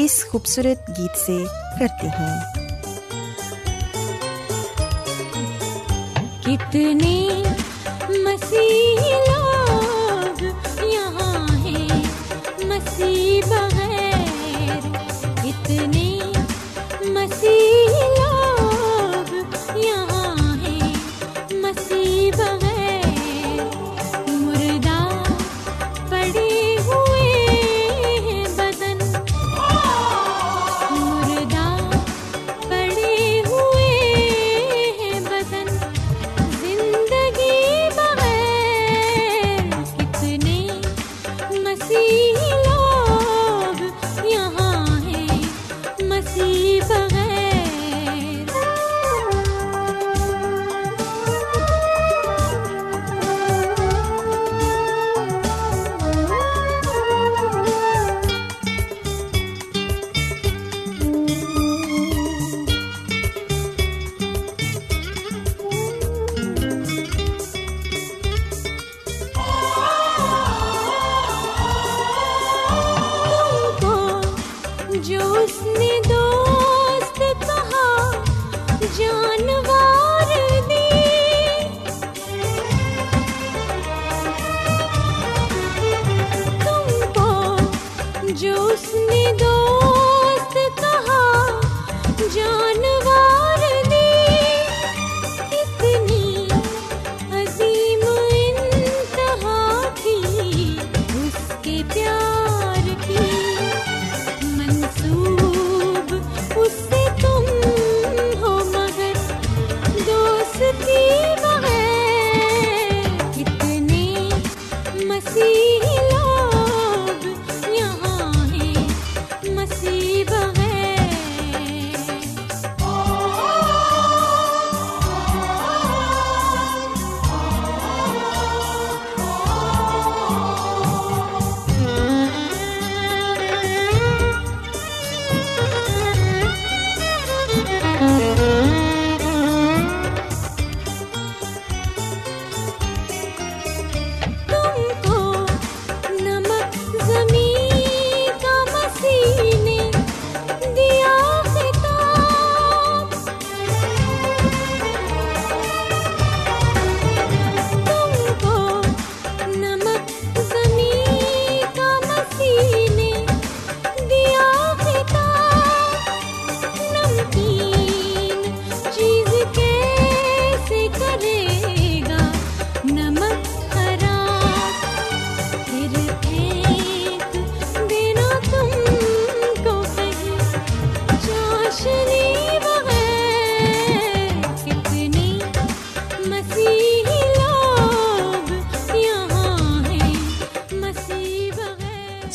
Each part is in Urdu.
اس خوبصورت گیت سے کرتے ہیں کتنے مسیح لوگ یہاں ہیں مسیح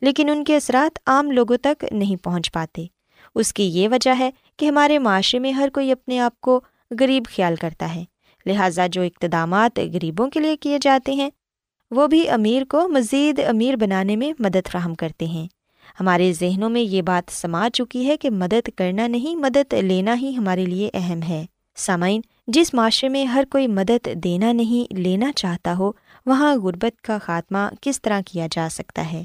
لیکن ان کے اثرات عام لوگوں تک نہیں پہنچ پاتے۔ اس کی یہ وجہ ہے کہ ہمارے معاشرے میں ہر کوئی اپنے آپ کو غریب خیال کرتا ہے۔ لہٰذا جو اقتدامات غریبوں کے لیے کیے جاتے ہیں، وہ بھی امیر کو مزید امیر بنانے میں مدد فراہم کرتے ہیں۔ ہمارے ذہنوں میں یہ بات سما چکی ہے کہ مدد کرنا نہیں، مدد لینا ہی ہمارے لیے اہم ہے۔ سامعین، جس معاشرے میں ہر کوئی مدد دینا نہیں، لینا چاہتا ہو، وہاں غربت کا خاتمہ کس طرح کیا جا سکتا ہے؟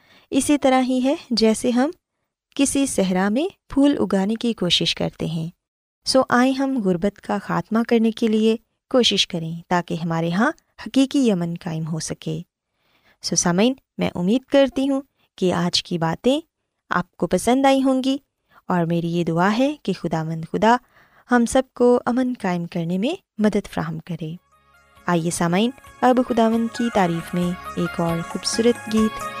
اسی طرح ہی ہے جیسے ہم کسی صحرا میں پھول اگانے کی کوشش کرتے ہیں۔ سو آئیں ہم غربت کا خاتمہ کرنے کے لیے کوشش کریں تاکہ ہمارے یہاں حقیقی امن قائم ہو سکے۔ سو سامعین، میں امید کرتی ہوں کہ آج کی باتیں آپ کو پسند آئی ہوں گی اور میری یہ دعا ہے کہ خدا مند خدا ہم سب کو امن قائم کرنے میں مدد فراہم کرے۔ آئیے سامعین، اب خدا مند کی تعریف میں ایک اور خوبصورت گیت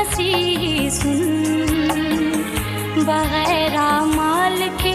مسیحی سن بغیر مال کے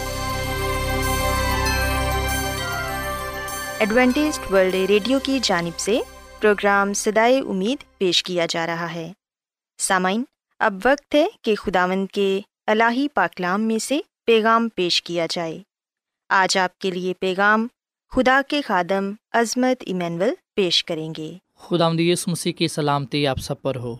Adventist World Radio کی جانب سے پروگرام سدائے امید پیش کیا جا رہا ہے۔ سامعین، اب وقت ہے کہ خداوند کے الہی پاکلام میں سے پیغام پیش کیا جائے۔ آج آپ کے لیے پیغام خدا کے خادم عظمت ایمینول پیش کریں گے۔ خدا مدیس مسیح کی سلامتی آپ سب پر ہو۔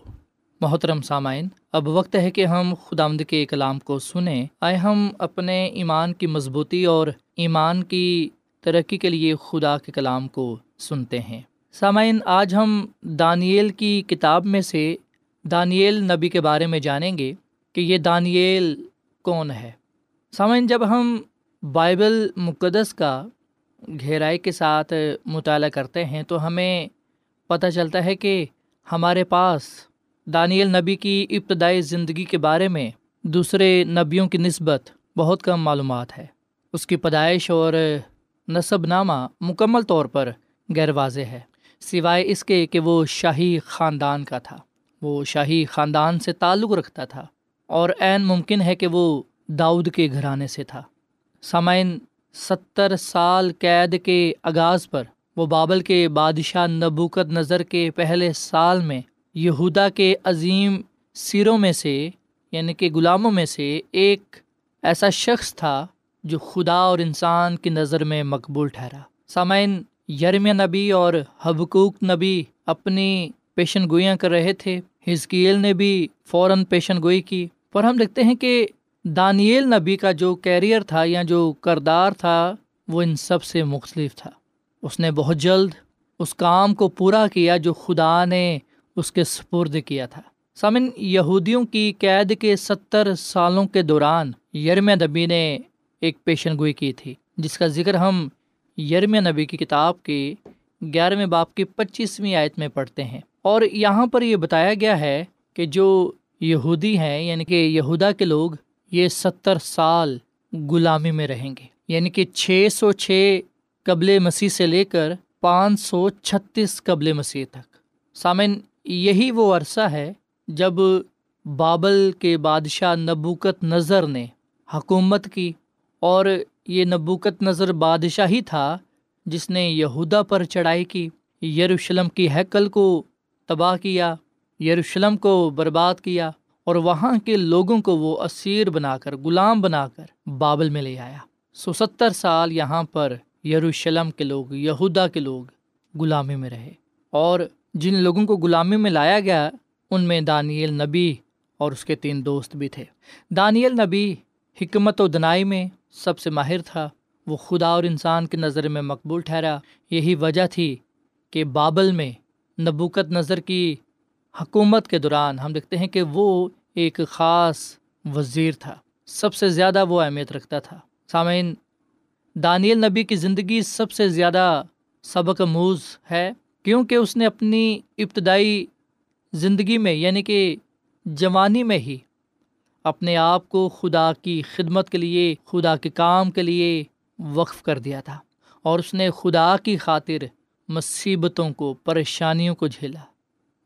محترم سامعین، اب وقت ہے کہ ہم خدا مد کے کلام کو سنیں۔ آئے ہم اپنے ایمان کی مضبوطی اور ایمان کی ترقی کے لیے خدا کے کلام کو سنتے ہیں۔ سامعین، آج ہم دانیل کی کتاب میں سے دانیل نبی کے بارے میں جانیں گے کہ یہ دانیل کون ہے۔ سامعین، جب ہم بائبل مقدس کا گہرائی کے ساتھ مطالعہ کرتے ہیں تو ہمیں پتہ چلتا ہے کہ ہمارے پاس دانیل نبی کی ابتدائی زندگی کے بارے میں دوسرے نبیوں کی نسبت بہت کم معلومات ہے۔ اس کی پیدائش اور نصب نامہ مکمل طور پر غیر واضح ہے، سوائے اس کے کہ وہ شاہی خاندان کا تھا۔ وہ شاہی خاندان سے تعلق رکھتا تھا اور عین ممکن ہے کہ وہ داؤد کے گھرانے سے تھا۔ سامعین، ستر سال قید کے آغاز پر وہ بابل کے بادشاہ نبوکت نظر کے پہلے سال میں یہودا کے عظیم سیروں میں سے یعنی کہ غلاموں میں سے ایک ایسا شخص تھا جو خدا اور انسان کی نظر میں مقبول ٹھہرا۔ سامعین یرم نبی اور حبکوک نبی اپنی پیشن گوئیاں کر رہے تھے۔ ہزکیل نے بھی فوراً پیشن گوئی کی۔ پر ہم دیکھتے ہیں کہ دانیل نبی کا جو کیریئر تھا یا جو کردار تھا، وہ ان سب سے مختلف تھا۔ اس نے بہت جلد اس کام کو پورا کیا جو خدا نے اس کے سپرد کیا تھا۔ سامن یہودیوں کی قید کے ستر سالوں کے دوران یرم نبی نے ایک پیشن گوئی کی تھی، جس کا ذکر ہم یرم نبی کی کتاب کے گیارہویں باپ کی پچیسویں آیت میں پڑھتے ہیں۔ اور یہاں پر یہ بتایا گیا ہے کہ جو یہودی ہیں یعنی کہ یہودا کے لوگ، یہ ستر سال غلامی میں رہیں گے۔ یعنی کہ چھ سو چھ قبل مسیح سے لے کر پانچ سو چھتیس قبل مسیح تک۔ سامن یہی وہ عرصہ ہے جب بابل کے بادشاہ نبوکت نظر نے حکومت کی اور یہ نبوکت نظر بادشاہ ہی تھا جس نے یہودا پر چڑھائی کی۔ یروشلم کی ہیکل کو تباہ کیا، یروشلم کو برباد کیا اور وہاں کے لوگوں کو وہ اسیر بنا کر، غلام بنا کر بابل میں لے آیا۔ سو ستر سال یہاں پر یروشلم کے لوگ، یہودا کے لوگ غلامی میں رہے اور جن لوگوں کو غلامی میں لایا گیا، ان میں دانیل نبی اور اس کے تین دوست بھی تھے۔ دانیل نبی حکمت و دنائی میں سب سے ماہر تھا۔ وہ خدا اور انسان کی نظر میں مقبول ٹھہرا۔ یہی وجہ تھی کہ بابل میں نبوکت نظر کی حکومت کے دوران ہم دیکھتے ہیں کہ وہ ایک خاص وزیر تھا۔ سب سے زیادہ وہ اہمیت رکھتا تھا۔ سامعین، دانیل نبی کی زندگی سب سے زیادہ سبق موز ہے کیونکہ اس نے اپنی ابتدائی زندگی میں یعنی کہ جوانی میں ہی اپنے آپ کو خدا کی خدمت کے لیے، خدا کے کام کے لیے وقف کر دیا تھا اور اس نے خدا کی خاطر مصیبتوں کو، پریشانیوں کو جھیلا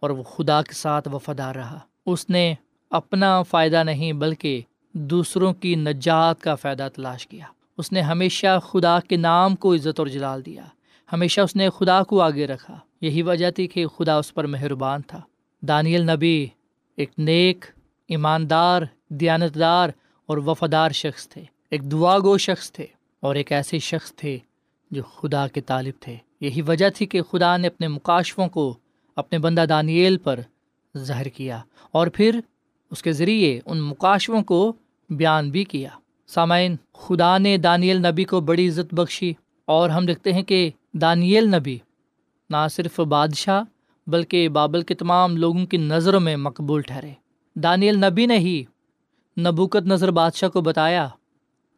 اور وہ خدا کے ساتھ وفادار رہا۔ اس نے اپنا فائدہ نہیں بلکہ دوسروں کی نجات کا فائدہ تلاش کیا۔ اس نے ہمیشہ خدا کے نام کو عزت اور جلال دیا۔ ہمیشہ اس نے خدا کو آگے رکھا۔ یہی وجہ تھی کہ خدا اس پر مہربان تھا۔ دانیل نبی ایک نیک ایماندار دیانتدار اور وفادار شخص تھے، ایک دعا گو شخص تھے اور ایک ایسے شخص تھے جو خدا کے طالب تھے۔ یہی وجہ تھی کہ خدا نے اپنے مقاشفوں کو اپنے بندہ دانیل پر ظاہر کیا اور پھر اس کے ذریعے ان مقاشوں کو بیان بھی کیا۔ سامعین، خدا نے دانیل نبی کو بڑی عزت بخشی اور ہم دیکھتے ہیں کہ دانیل نبی نہ صرف بادشاہ بلکہ بابل کے تمام لوگوں کی نظروں میں مقبول ٹھہرے۔ دانیل نبی نے ہی نبوکت نظر بادشاہ کو بتایا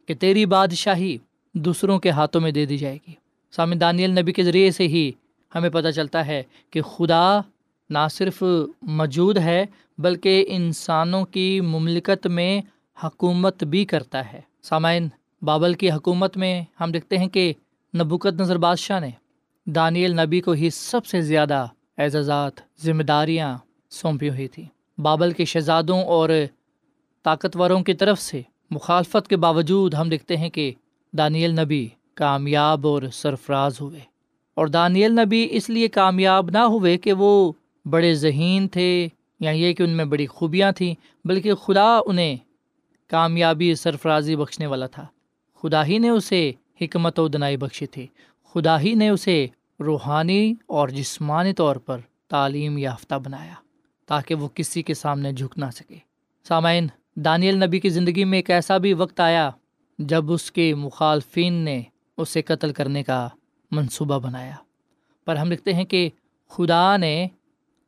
کہ تیری بادشاہی دوسروں کے ہاتھوں میں دے دی جائے گی۔ سامع دانیل نبی کے ذریعے سے ہی ہمیں پتہ چلتا ہے کہ خدا نہ صرف موجود ہے بلکہ انسانوں کی مملکت میں حکومت بھی کرتا ہے۔ سامعین بابل کی حکومت میں ہم دیکھتے ہیں کہ نبوکت نظر بادشاہ نے دانیل نبی کو ہی سب سے زیادہ اعزازات، ذمہ داریاں سونپی ہوئی تھیں بابل کے شہزادوں اور طاقتوروں کی طرف سے مخالفت کے باوجود ہم دیکھتے ہیں کہ دانیل نبی کامیاب اور سرفراز ہوئے۔ اور دانیل نبی اس لیے کامیاب نہ ہوئے کہ وہ بڑے ذہین تھے یا یہ کہ ان میں بڑی خوبیاں تھیں، بلکہ خدا انہیں کامیابی سرفرازی بخشنے والا تھا۔ خدا ہی نے اسے حکمت و دنائی بخشی تھی خدا ہی نے اسے روحانی اور جسمانی طور پر تعلیم یافتہ بنایا تاکہ وہ کسی کے سامنے جھک نہ سکے۔ سامعین دانیل نبی کی زندگی میں ایک ایسا بھی وقت آیا جب اس کے مخالفین نے اسے قتل کرنے کا منصوبہ بنایا۔ پر ہم لکھتے ہیں کہ خدا نے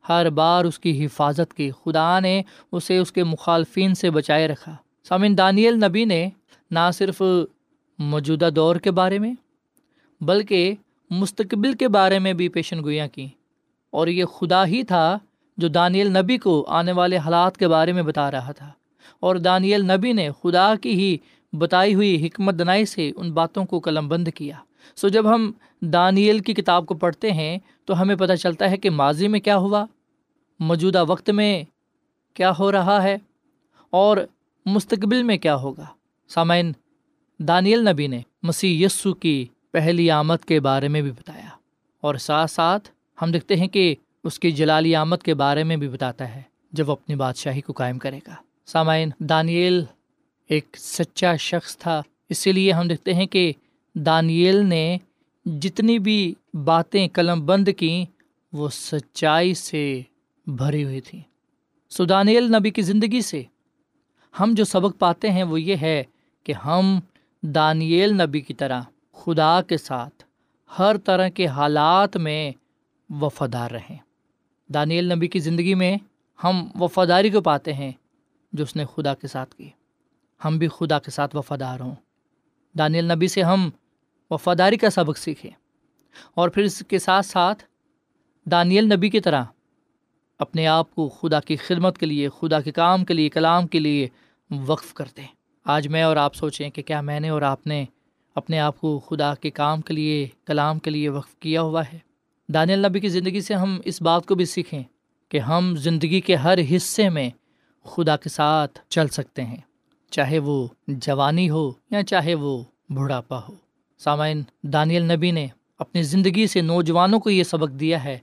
ہر بار اس کی حفاظت کی، خدا نے اسے اس کے مخالفین سے بچائے رکھا۔ سامن دانیل نبی نے نہ صرف موجودہ دور کے بارے میں، بلکہ مستقبل کے بارے میں بھی پیشن گوئیاں کیں۔ اور یہ خدا ہی تھا جو دانیل نبی کو آنے والے حالات کے بارے میں بتا رہا تھا۔ اور دانیل نبی نے خدا کی ہی بتائی ہوئی حکمت دنائی سے ان باتوں کو قلم بند کیا۔ سو جب ہم دانیل کی کتاب کو پڑھتے ہیں تو ہمیں پتہ چلتا ہے کہ ماضی میں کیا ہوا۔ موجودہ وقت میں کیا ہو رہا ہے اور مستقبل میں کیا ہوگا۔ سامعین، دانیل نبی نے مسیح یسو کی پہلی آمد کے بارے میں بھی بتایا اور ساتھ ساتھ ہم دیکھتے ہیں کہ اس کی جلالی آمد کے بارے میں بھی بتاتا ہے جب وہ اپنی بادشاہی کو قائم کرے گا۔ سامعین، دانیل ایک سچا شخص تھا۔ اسی لیے ہم دیکھتے ہیں کہ دانیل نے جتنی بھی باتیں قلم بند کیں، وہ سچائی سے بھری ہوئی تھیں۔ سو دانیل نبی کی زندگی سے ہم جو سبق پاتے ہیں، وہ یہ ہے کہ ہم دانیل نبی کی طرح خدا کے ساتھ ہر طرح کے حالات میں وفادار رہیں۔ دانیل نبی کی زندگی میں ہم وفاداری کو پاتے ہیں جو اس نے خدا کے ساتھ کی۔ ہم بھی خدا کے ساتھ وفادار ہوں۔ دانیل نبی سے ہم وفاداری کا سبق سیکھیں۔ اور پھر اس کے ساتھ ساتھ دانیل نبی کی طرح اپنے آپ کو خدا کی خدمت کے لیے، خدا کے کام کے لیے، کلام کے لیے وقف کر دیں آج میں اور آپ سوچیں کہ کیا میں نے اور آپ نے اپنے آپ کو خدا کے کام کے لیے، کلام کے لیے وقف کیا ہوا ہے۔ دانیل نبی کی زندگی سے ہم اس بات کو بھی سیکھیں کہ ہم زندگی کے ہر حصے میں خدا کے ساتھ چل سکتے ہیں، چاہے وہ جوانی ہو یا چاہے وہ بڑھاپا ہو۔ سامعین، دانیل نبی نے اپنی زندگی سے نوجوانوں کو یہ سبق دیا ہے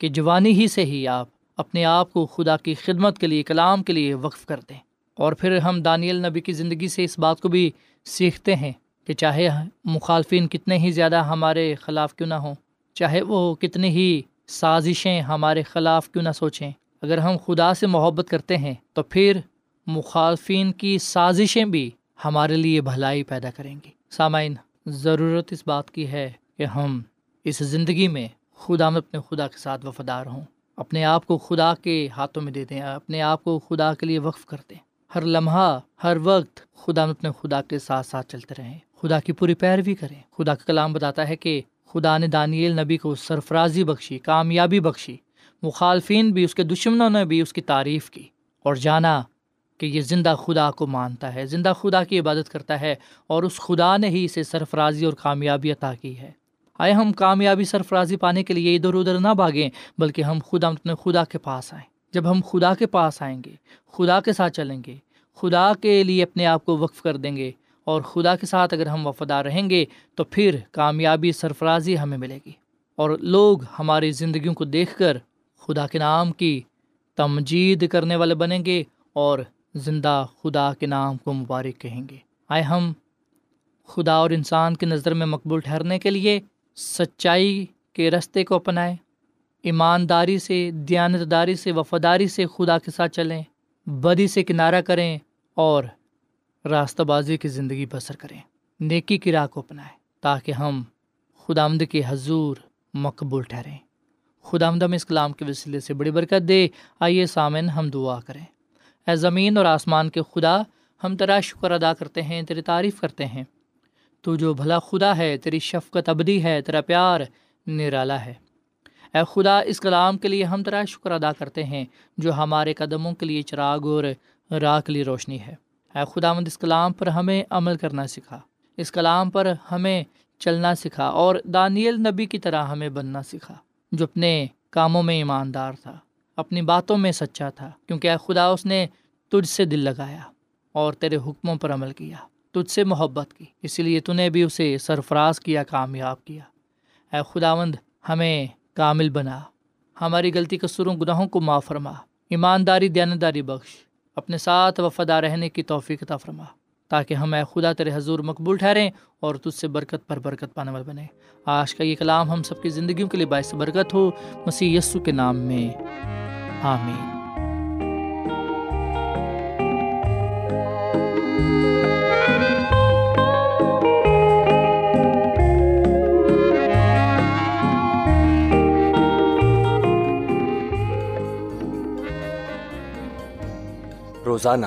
کہ جوانی ہی سے ہی آپ اپنے آپ کو خدا کی خدمت کے لیے، کلام کے لیے وقف کر دیں اور پھر ہم دانیل نبی کی زندگی سے اس بات کو بھی سیکھتے ہیں کہ چاہے مخالفین کتنے ہی زیادہ ہمارے خلاف کیوں نہ ہوں، چاہے وہ کتنی ہی سازشیں ہمارے خلاف کیوں نہ سوچیں اگر ہم خدا سے محبت کرتے ہیں تو پھر مخالفین کی سازشیں بھی ہمارے لیے بھلائی پیدا کریں گی۔ سامعین، ضرورت اس بات کی ہے کہ ہم اس زندگی میں خدا میں اپنے خدا کے ساتھ وفادار ہوں۔ اپنے آپ کو خدا کے ہاتھوں میں دے دیں، اپنے آپ کو خدا کے لیے وقف کر دیں۔ ہر لمحہ، ہر وقت خدا میں اپنے خدا کے ساتھ ساتھ چلتے رہیں۔ خدا کی پوری پیروی کریں۔ خدا کا کلام بتاتا ہے کہ خدا نے دانیل نبی کو سرفرازی بخشی، کامیابی بخشی۔ مخالفین بھی اس کے دشمنوں نے بھی اس کی تعریف کی اور جانا کہ یہ زندہ خدا کو مانتا ہے، زندہ خدا کی عبادت کرتا ہے اور اس خدا نے ہی اسے سرفرازی اور کامیابی عطا کی ہے۔ آئے ہم کامیابی سرفرازی پانے کے لیے ادھر ادھر نہ بھاگیں، بلکہ ہم خدا اپنے خدا کے پاس آئیں۔ جب ہم خدا کے پاس آئیں گے، خدا کے ساتھ چلیں گے، خدا کے لیے اپنے آپ کو وقف کر دیں گے اور خدا کے ساتھ اگر ہم وفادار رہیں گے، تو پھر کامیابی سرفرازی ہمیں ملے گی۔ اور لوگ ہماری زندگیوں کو دیکھ کر خدا کے نام کی تمجید کرنے والے بنیں گے اور زندہ خدا کے نام کو مبارک کہیں گے۔ آئے ہم خدا اور انسان کی نظر میں مقبول ٹھہرنے کے لیے سچائی کے رستے کو اپنائیں، ایمانداری سے دیانت داری سے، وفاداری سے خدا کے ساتھ چلیں بدی سے کنارہ کریں اور راستہ بازی کی زندگی بسر کریں، نیکی کی راہ کو اپنائیں تاکہ ہم خدا آمد کے حضور مقبول ٹھہریں۔ خدا آمدم اس کلام کے وسیلے سے بڑی برکت دے۔ آئیے سامن ہم دعا کریں۔ اے زمین اور آسمان کے خدا، ہم تیرا شکر ادا کرتے ہیں، تیری تعریف کرتے ہیں۔ تو جو بھلا خدا ہے، تیری شفقت ابدی ہے، تیرا پیار نرالا ہے۔ اے خدا، اس کلام کے لیے ہم تیرا شکر ادا کرتے ہیں، جو ہمارے قدموں کے لیے چراغ اور راہ کے لیے روشنی ہے۔ اے خدا مند اس کلام پر ہمیں عمل کرنا سکھا۔ اس کلام پر ہمیں چلنا سکھا اور دانیل نبی کی طرح ہمیں بننا سکھا۔ جو اپنے کاموں میں ایماندار تھا، اپنی باتوں میں سچا تھا، کیونکہ اے خدا اس نے تجھ سے دل لگایا اور تیرے حکموں پر عمل کیا، تجھ سے محبت کی اسی لیے تو نے بھی اسے سرفراز کیا، کامیاب کیا۔ اے خداوند، ہمیں کامل بنا، ہماری غلطی قصوروں، گناہوں کو معاف فرما، ایمانداری، دیانتداری بخش، اپنے ساتھ وفادہ رہنے کی توفیق عطا فرما۔ تاکہ ہم اے خدا تیرے حضور مقبول ٹھہریں اور تجھ سے برکت پر برکت پانے والے بنے آج کا یہ کلام ہم سب کی زندگیوں کے لیے باعث برکت ہو۔ مسیح یسو کے نام میں۔ آمین۔ روزانہ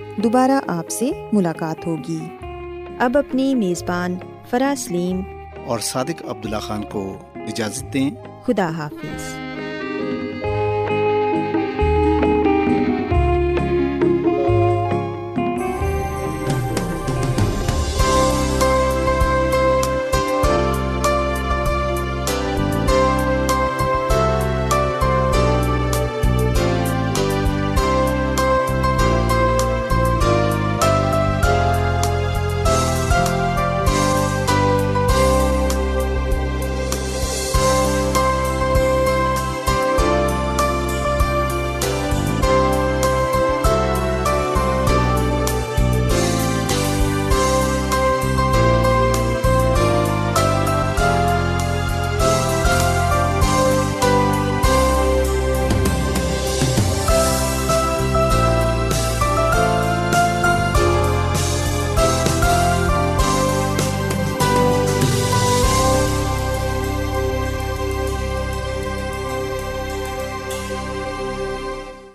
دوبارہ آپ سے ملاقات ہوگی۔ اب اپنی میزبان فرا سلیم اور صادق عبداللہ خان کو اجازت دیں۔ خدا حافظ۔